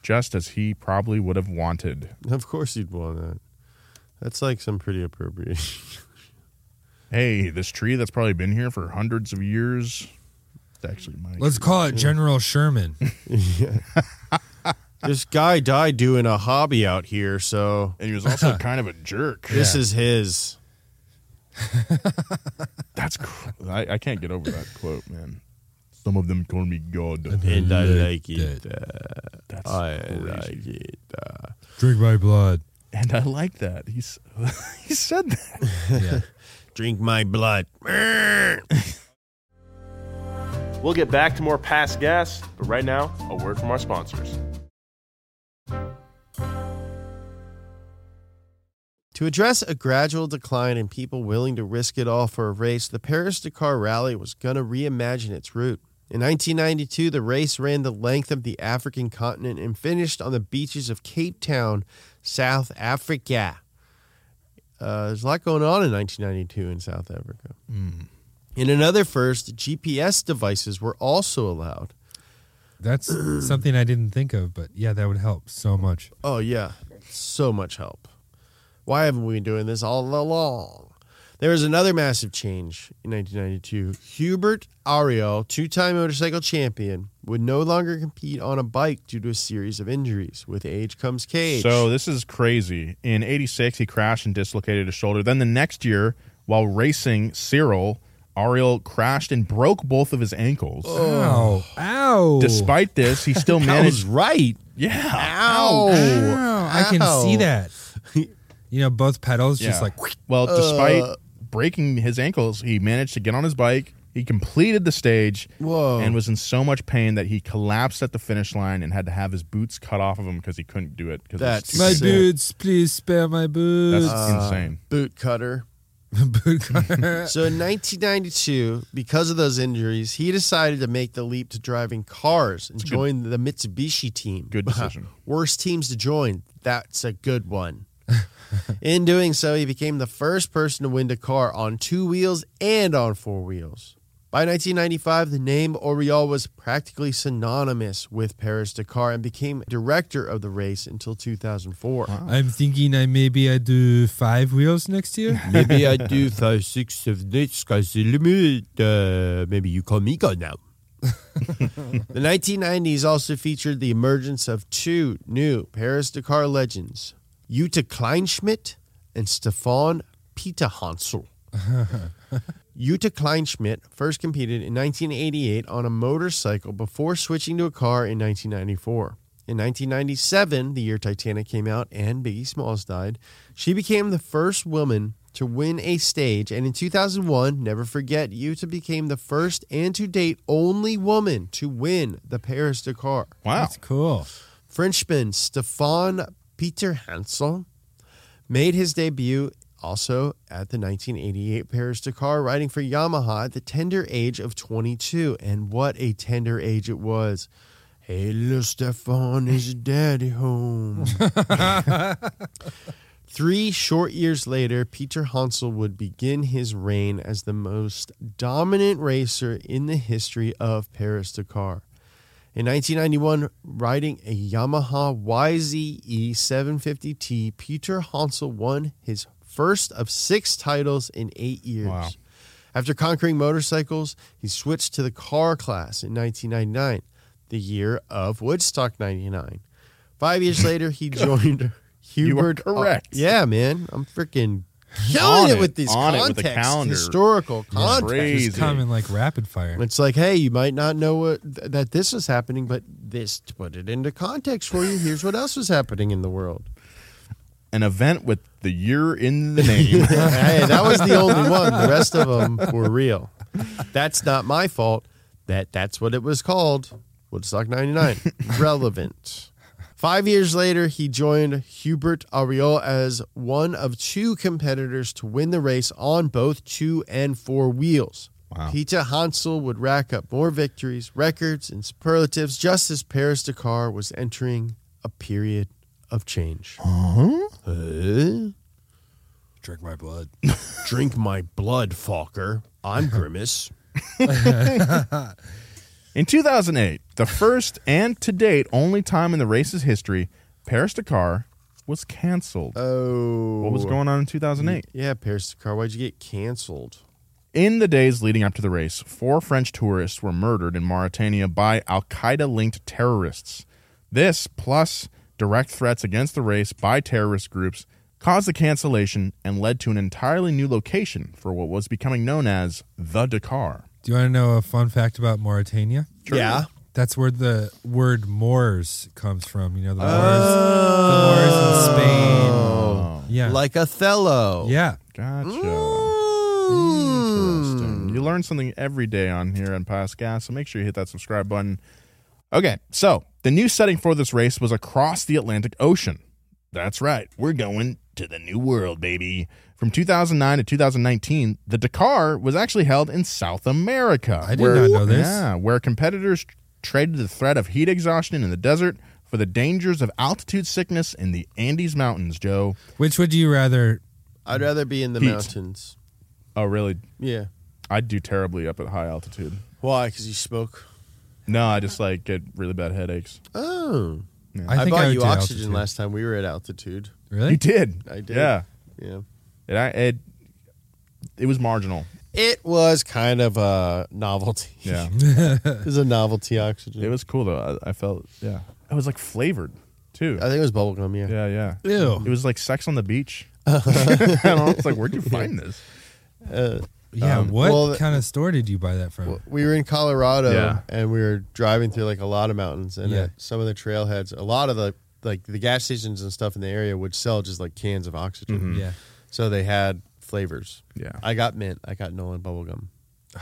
just as he probably would have wanted. Of course you'd want that. That's like some pretty appropriate. Hey, this tree that's probably been here for hundreds of years. It's actually my Let's call it General Sherman. this guy died doing a hobby out here, so and he was also kind of a jerk. this is his. That's cr- I, I can't get over that quote, man. Some of them call me God. And I like it. it. That's I crazy. like it. Uh, Drink my blood. And I like that. He's he said that. Yeah. drink my blood. We'll get back to more past gas, but right now, a word from our sponsors. To address a gradual decline in people willing to risk it all for a race, the Paris Dakar Rally was going to reimagine its route. In 1992, the race ran the length of the African continent and finished on the beaches of Cape Town, South Africa. Uh, there's a lot going on in 1992 in South Africa. In another first, GPS devices were also allowed. That's something I didn't think of, but yeah, that would help so much. Oh, yeah. So much help. Why haven't we been doing this all along? There was another massive change in 1992. Hubert Auriol, two time motorcycle champion, would no longer compete on a bike due to a series of injuries. With age comes cage. So this is crazy. In '86, he crashed and dislocated his shoulder. Then the next year, while racing Cyril, Auriol crashed and broke both of his ankles. Oh. Ow. Ow. Despite this, he still I was managed. right. Yeah. Ow. Ow. I can Ow. see that. You know, both pedals just Yeah. like Well, despite Uh. breaking his ankles, he managed to get on his bike. He completed the stage Whoa. and was in so much pain that he collapsed at the finish line and had to have his boots cut off of him because he couldn't do it was That's my sick. boots, please spare my boots. That's insane. Boot cutter. Boot- cutter. So in 1992, because of those injuries, he decided to make the leap to driving cars and join the Mitsubishi team. Good decision. Worst teams to join. That's a good one. in doing so, he became the first person to win the car on two wheels and on four wheels. By 1995, the name Auriol was practically synonymous with Paris Dakar and became director of the race until 2004. I'm thinking I maybe I do five wheels next year. Maybe I do five, six, seven, eight, sky's the limit. Uh, maybe you call me God now. the 1990s also featured the emergence of two new Paris Dakar legends, Jutta Kleinschmidt and Stefan Peter Hansel. Jutta Kleinschmidt first competed in 1988 on a motorcycle before switching to a car in 1994. In 1997, the year Titanic came out and Biggie Smalls died, she became the first woman to win a stage. And in 2001, never forget, Jutta became the first and to date only woman to win the Paris Dakar. Wow. That's cool. Frenchman Stéphane Peterhansel made his debut also at the 1988 Paris Dakar, riding for Yamaha at the tender age of 22. And what a tender age it was. Hey, little Stéphane, is daddy home? Three short years later, Peterhansel would begin his reign as the most dominant racer in the history of Paris Dakar. In 1991, riding a Yamaha YZE 750T, Peterhansel won his first of six titles in eight years. Wow. After conquering motorcycles, he switched to the car class in 1999, the year of Woodstock 99. Five years later, he joined You are Hubert. correct. yeah, man. I'm freaking killing it it, with these on it context, with the calendar. historical context. crazy. Just coming like rapid fire. It's like, hey, you might not know what, th- that this was happening, but this to put it into context for you. Here's what else was happening in the world. An event with the year in the name. hey, that was the only one. The rest of them were real. That's not my fault. That that's what it was called. Woodstock '99. Relevant. Five years later, he joined Hubert Auriol as one of two competitors to win the race on both two and four wheels. Wow. Peterhansel would rack up more victories, records, and superlatives just as Paris Dakar was entering a period of change. Uh-huh. Huh? Drink my blood. Drink my blood, Falker. I'm Grimace. In 2008, the first and to date only time in the race's history, Paris Dakar was canceled. Oh. what was going on in 2008? Yeah, Paris Dakar. Why'd you get canceled? In the days leading up to the race, four French tourists were murdered in Mauritania by Al Qaeda linked terrorists. This, plus direct threats against the race by terrorist groups, caused the cancellation and led to an entirely new location for what was becoming known as the Dakar. Do you want to know a fun fact about Mauritania? Yeah. That's where the word Moors comes from. You know, the Moors, the Moors in Spain. Oh, Yeah. Like Othello. yeah. gotcha. Mm. Interesting. You learn something every day on here on Past Gas, so make sure you hit that subscribe button. Okay, so the new setting for this race was across the Atlantic Ocean. That's right, we're going to the new world, baby. From 2009 to 2019, the Dakar was actually held in South America. I did not know this. Yeah, where competitors traded the threat of heat exhaustion in the desert for the dangers of altitude sickness in the Andes Mountains, Joe. Which would you rather? I'd rather be in the Heat. mountains. Oh, really? Yeah. I'd do terribly up at high altitude. Why? Because you smoke. No, I just like get really bad headaches. Oh. I, I, think bought I you oxygen altitude. last time we were at altitude. Really? You did. I did. Yeah. Yeah. It, I, it it was marginal. It was kind of a novelty. Yeah. it was a novelty oxygen. it was cool though. I, I felt yeah. It was like flavored too. I think it was bubblegum, yeah. Yeah, yeah. Ew. It was like sex on the beach. I don't know. It's like where'd you find this? Uh, Yeah. Um, what well, kind of store did you buy that from? We were in Colorado Yeah. and we were driving through like a lot of mountains and Yeah. some of the trailheads, a lot of the like the gas stations and stuff in the area would sell just like cans of oxygen. yeah. So they had flavors. Yeah. I got mint. I got Nolan bubblegum.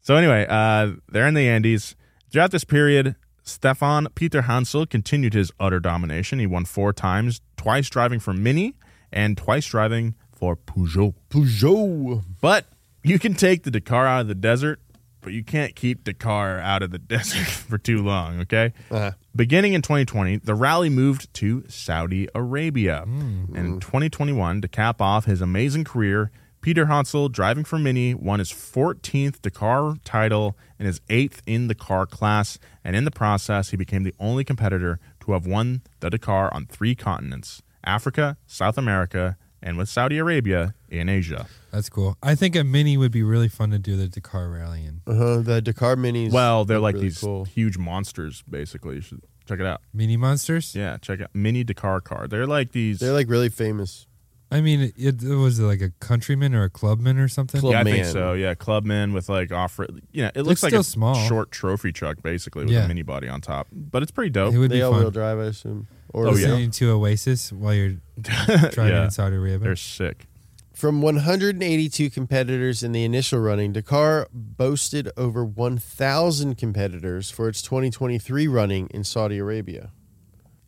So anyway, uh, they're in the Andes. Throughout this period, Stéphane Peterhansel continued his utter domination. He won four times, twice driving for Mini and twice driving for Peugeot. Peugeot. But you can take the Dakar out of the desert, but you can't keep Dakar out of the desert for too long, okay? Uh-huh. Beginning in 2020, the rally moved to Saudi Arabia. And in 2021, to cap off his amazing career, Peterhansel, driving for Mini, won his 14th Dakar title and his eighth in the car class. And in the process, he became the only competitor to have won the Dakar on three continents Africa, South America, and with Saudi Arabia in Asia. That's cool. I think a mini would be really fun to do the Dakar rally in. Uh-huh. The Dakar minis. Well, they're like really these cool. huge monsters, basically. You should check it out. Mini monsters. Yeah, check out mini Dakar car. They're like these. They're like really famous. I mean, it, it was like a countryman or a clubman or something. Club- yeah, I think man. so. Yeah, clubman with like off. You know, it looks It's like still a small. short trophy truck, basically with Yeah. a mini body on top. But it's pretty dope. It would They be all wheel fun. drive, I assume. Or Oh, yeah. Listening to Oasis while you're driving Yeah. in Saudi Arabia. They're sick. From 182 competitors in the initial running, Dakar boasted over 1,000 competitors for its 2023 running in Saudi Arabia.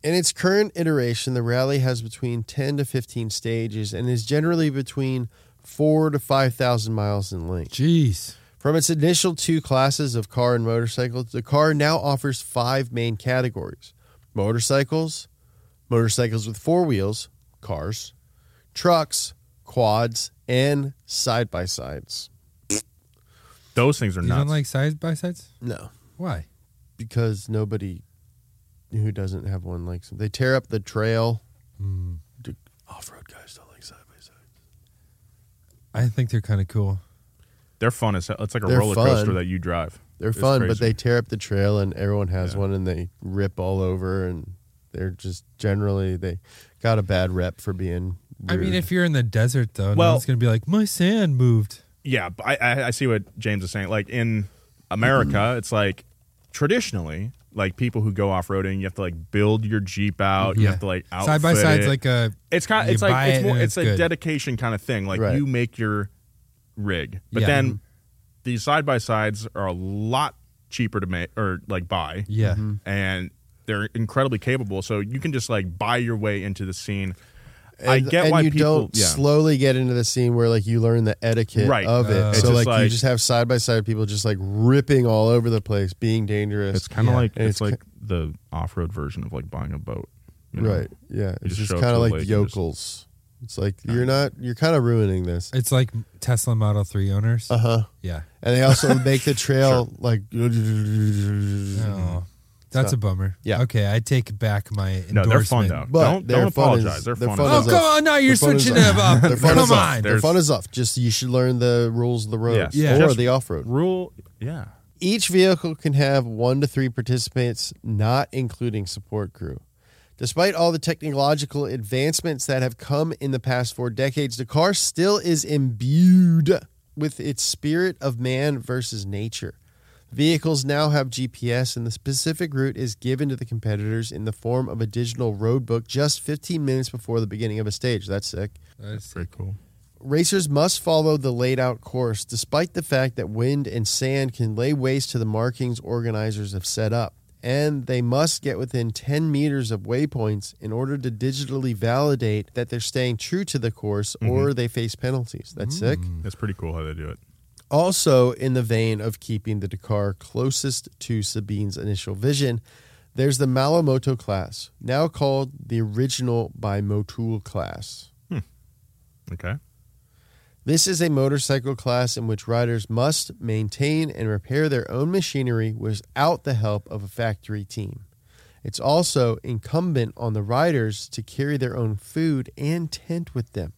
In its current iteration, the rally has between 10 to 15 stages and is generally between 4 to 5,000 miles in length. Jeez. From its initial two classes of car and motorcycles, Dakar now offers five main categories motorcycles, motorcycles with four wheels, cars, trucks, quads, and side by sides. Those things are You nuts. don't like side by sides? No. Why? because nobody who doesn't have one likes them. They tear up the trail. Hmm. Off road guys don't like side by side. I think they're kind of cool. They're fun as hell. It's like a They're roller fun. coaster that you drive. They're It's fun, but crazy. they tear up the trail, and everyone has Yeah. one, and they rip all over, and they're just generally they got a bad rep for being. I mean, rude. if you're in the desert though, no Well- one's gonna be like, my sand moved. Yeah, but I, I, I see what James is saying. Like in America, it's like traditionally, like people who go off roading, you have to like build your Jeep out. You have to like outfit Side by side's it. like a. it's kind of it's like it's it more and it's, it's a dedication kind of thing. Like Right. you make your rig, but Yeah. then these side by sides are a lot cheaper to make or like buy. Yeah. Mm-hmm. and they're incredibly capable. So you can just like buy your way into the scene. I get and why you people don't yeah. slowly get into the scene where like you learn the etiquette Right. of it. Uh, so just like, you just have side by side people just like ripping all over the place, being dangerous. It's kind of Yeah. like And it's, it's like the off road version of like buying a boat. you know? right. Yeah. It's just just kind of like lake just- yokels. It's like you're not. You're kind of ruining this. It's like Tesla Model 3 owners. Uh huh. yeah. And they also make the trail like. Oh, that's So- a bummer. Yeah. Okay, I take back my endorsement. No, they're fun though. But don't their don't fun is- apologize. they're their fun. fun as Oh, is hell. come on. Now you're Their fun is switching up. it up. Their fun Come is up. on. Their There's- fun is off. Just you should learn the rules of the road Yes. Yeah. or Just the off road. rule. Yeah. Each vehicle can have one to three participants, not including support crew. Despite all the technological advancements that have come in the past four decades, Dakar still is imbued with its spirit of man versus nature. Vehicles now have GPS, and the specific route is given to the competitors in the form of a digital road book just 15 minutes before the beginning of a stage. That's sick. That's- Very cool. Racers must follow the laid out course, despite the fact that wind and sand can lay waste to the markings organizers have set up. And they must get within 10 meters of waypoints in order to digitally validate that they're staying true to the course mm-hmm. or they face penalties. That's sick. Mm. That's pretty cool how they do it. Also, in the vein of keeping the Dakar closest to Sabine's initial vision, there's the Malle Moto class, now called the original by Motul class. Hmm. Okay. This is a motorcycle class in which riders must maintain and repair their own machinery without the help of a factory team. It's also incumbent on the riders to carry their own food and tent with them.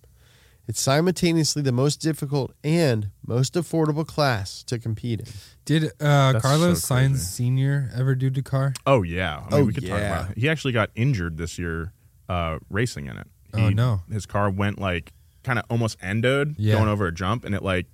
It's simultaneously the most difficult and most affordable class to compete in. Did uh, Carlos so. Sainz Sr. ever do Dakar? Oh yeah. I mean, Oh, we could talk yeah. about it. He actually got injured this year uh, racing in it. Oh, no. His car went like kind of almost endoed Yeah. going over a jump, and it like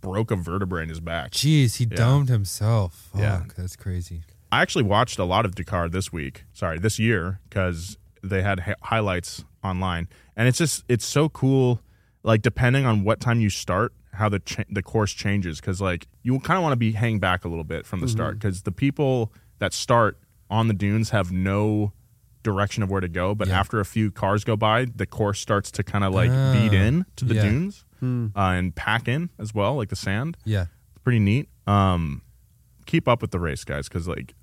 broke a vertebrae in his back. Jeez, he Yeah. domed himself. Fuck, Yeah. that's crazy. I actually watched a lot of Dakar this week. Sorry, this year because they had hi- highlights online, and it's just it's so cool. Like depending on what time you start, how the cha- the course changes because like you kind of want to be hang back a little bit from the start because the people that start on the dunes have no direction of where to go, but Yeah. after a few cars go by, the course starts to kind of like Ah, beat in to the yeah. dunes uh, and pack in as well, like the sand Yeah. pretty neat. Um, keep up with the race, guys, because like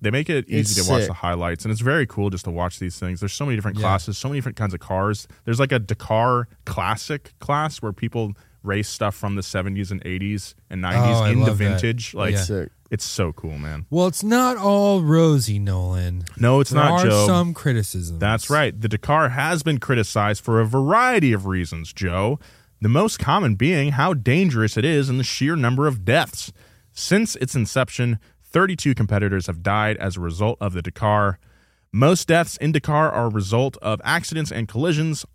they make it easy It's to watch sick. the highlights, and it's very cool just to watch these things. There's so many different Yeah. classes, so many different kinds of cars. There's like a Dakar classic class where people race stuff from the 70s and 80s and 90s Oh, into love that. vintage. Like Yeah. It's so cool, man. Well, it's not all rosy, Nolan. No, it's there not, are Joe. some criticism That's right. The Dakar has been criticized for a variety of reasons, Joe. The most common being how dangerous it is and the sheer number of deaths. Since its inception, 32 competitors have died as a result of the Dakar. Most deaths in Dakar are a result of accidents and collisions,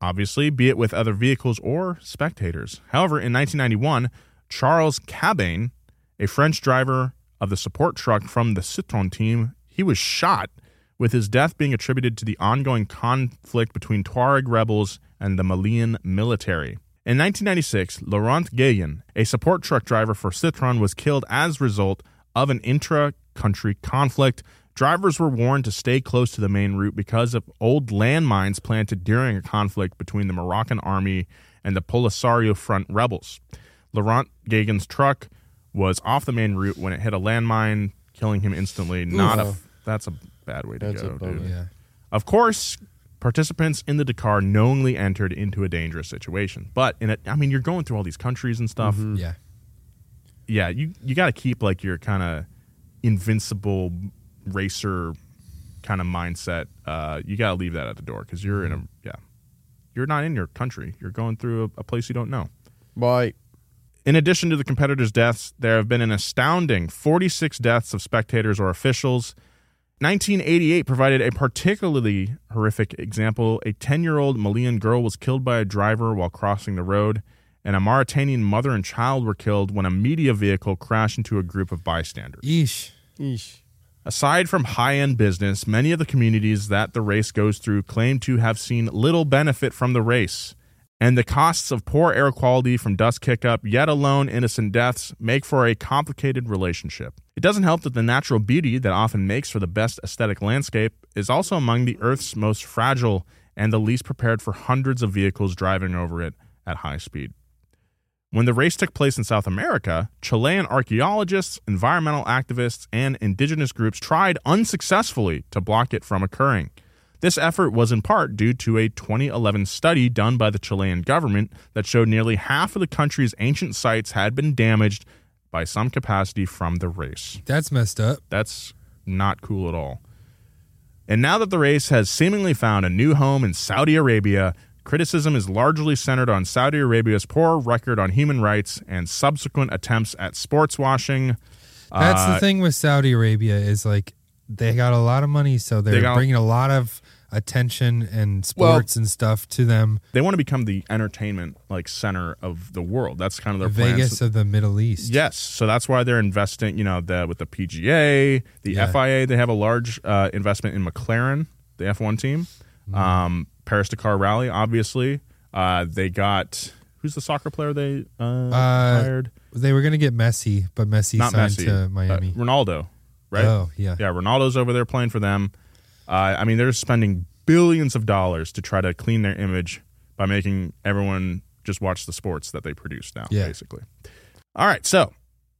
obviously, be it with other vehicles or spectators. However, in 1991, Charles Cabannes, a French driver of the support truck from the Citroën team, he was shot, with his death being attributed to the ongoing conflict between Tuareg rebels and the Malian military. In 1996, Laurent Guéguen, a support truck driver for Citroën, was killed as a result of an intra country conflict. Drivers were warned to stay close to the main route because of old landmines planted during a conflict between the Moroccan army and the Polisario Front rebels. Laurent Guéguen's truck was off the main route when it hit a landmine, killing him instantly. Not a that's a bad way to That's go, dude. Yeah. Of course, participants in the Dakar knowingly entered into a dangerous situation. But in it, I mean, you're going through all these countries and stuff. Yeah. Yeah, you you got to keep like your kind of invincible racer kind of mindset, uh, you got to leave that at the door because you're in a yeah, you're not in your country. You're going through a, a place you don't know. Right. In addition to the competitors' deaths, there have been an astounding 46 deaths of spectators or officials. 1988 provided a particularly horrific example. A 10 year old Malian girl was killed by a driver while crossing the road, and a Mauritanian mother and child were killed when a media vehicle crashed into a group of bystanders. Yeesh. Eesh. Aside from high end business, many of the communities that the race goes through claim to have seen little benefit from the race. And the costs of poor air quality from dust kickup, yet alone innocent deaths, make for a complicated relationship. It doesn't help that the natural beauty that often makes for the best aesthetic landscape is also among the Earth's most fragile and the least prepared for hundreds of vehicles driving over it at high speed. When the race took place in South America, Chilean archaeologists, environmental activists, and indigenous groups tried unsuccessfully to block it from occurring. This effort was in part due to a 2011 study done by the Chilean government that showed nearly half of the country's ancient sites had been damaged by some capacity from the race. That's messed up. That's not cool at all. And now that the race has seemingly found a new home in Saudi Arabia, criticism is largely centered on Saudi Arabia's poor record on human rights and subsequent attempts at sports washing. That's Uh, the thing with Saudi Arabia is like they got a lot of money, so they're They got- bringing a lot of attention and sports and stuff to them. They want to become the entertainment like center of the world. That's kind of The their plans. Vegas of the Middle East. Yes, so that's why they're investing. You know, the with the PGA, the Yeah. FIA, they have a large uh, investment in McLaren, the F1 team. Mm-hmm. Um, Paris Dakar Rally, obviously. Uh, they got who's the soccer player they uh, hired? They were gonna get Messi, but Messi Not signed Messi, to Miami. Uh, Ronaldo, right? Oh yeah. Yeah, Ronaldo's over there playing for them. Uh, I mean, they're spending billions of dollars to try to clean their image by making everyone just watch the sports that they produce now, Yeah. basically. All right, so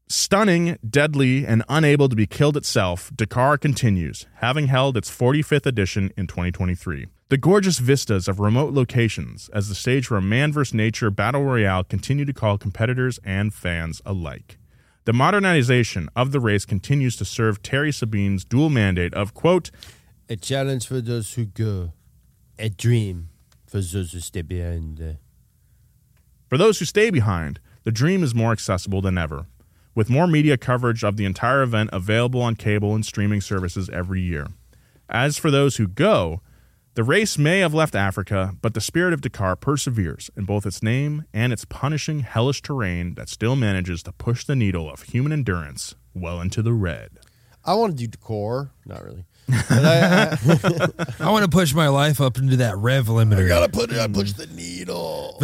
stunning, deadly, and unable to be killed itself, Dakar continues, having held its 45th edition in 2023. The gorgeous vistas of remote locations as the stage for a man versus nature battle royale continue to call competitors and fans alike. The modernization of the race continues to serve Thierry Sabine's dual mandate of, quote, A challenge for those who go, a dream for those who stay behind. For those who stay behind, the dream is more accessible than ever, with more media coverage of the entire event available on cable and streaming services every year. As for those who go, the race may have left Africa, but the spirit of Dakar perseveres in both its name and its punishing, hellish terrain that still manages to push the needle of human endurance well into the red. I want to do decor. Not really. I, I, I want to push my life up into that rev limiter. gotta put it. I push the needle.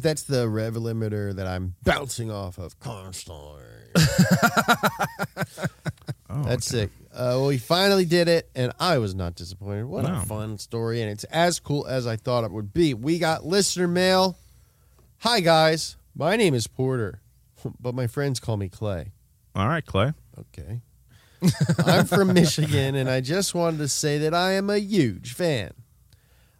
That's the rev limiter that I'm bouncing off of constantly. That's sick. Uh, well, we finally did it, and I was not disappointed. What a fun story, and it's as cool as I thought it would be. We got listener mail. Hi, guys. My name is Porter, but my friends call me Clay. All right, Clay. Okay. I'm from Michigan, and I just wanted to say that I am a huge fan.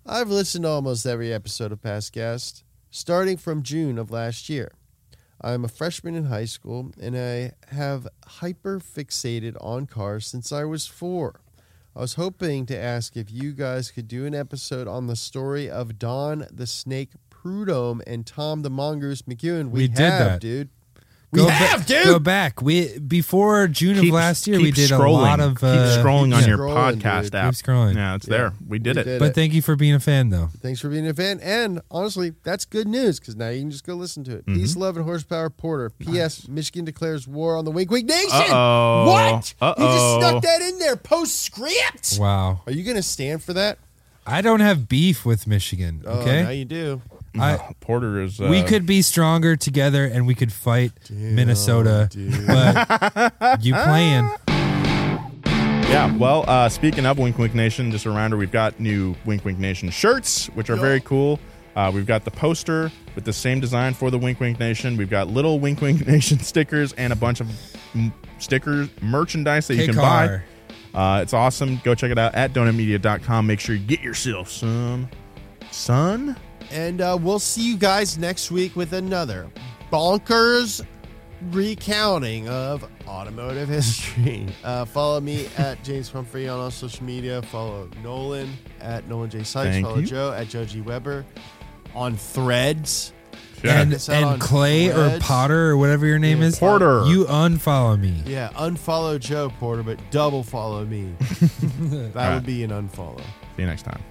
I've listened to almost every episode of Past Gas, starting from June of last year. I'm a freshman in high school, and I have hyper fixated on cars since I was four. I was hoping to ask if you guys could do an episode on the story of Don the Snake Prudhomme and Tom the Mongoose McEwen. We, We did have, that. dude. We Go have, ba- dude. Go back. We before June Keep- of last year, we did scrolling. a lot of. keep Uh, scrolling on keep your scrolling, podcast dude. app. Keep scrolling. Yeah, it's Yeah. there. We did We it. did But thank you for being a fan, though. Thanks for being a fan. And honestly, that's good news because now you can just go listen to it. Mm-hmm. Peace, love, and horsepower, Porter. P.S. Michigan declares war on the Wink Wink Nation. Uh-oh. What? You just Uh-oh. snuck that in there. Postscript. Wow. Are you going to stand for that? I don't have beef with Michigan. Oh, now you do. I, Porter is. Uh, we could be stronger together, and we could fight Minnesota. But you playing? Yeah, well, uh, speaking of Wink Wink Nation, just a reminder we've got new Wink Wink Nation shirts, which are very cool. Uh, we've got the poster with the same design for the Wink Wink Nation. We've got little Wink Wink Nation stickers and a bunch of m- stickers, merchandise that you can car. buy. Uh, it's awesome. Go check it out at donutmedia.com. Make sure you get yourself some. Son? And uh, we'll see you guys next week with another bonkers recounting of automotive history. Uh, follow me at James Humphrey on all social media. Follow Nolan at Nolan J Sykes. Thank follow you. Joe at Joe G Weber on Threads. Yeah. and It's out on and Clay or Potter or whatever your name Yeah, is, Porter. you unfollow me. Yeah, unfollow Joe Porter, but double follow me. that would be an unfollow. See you next time.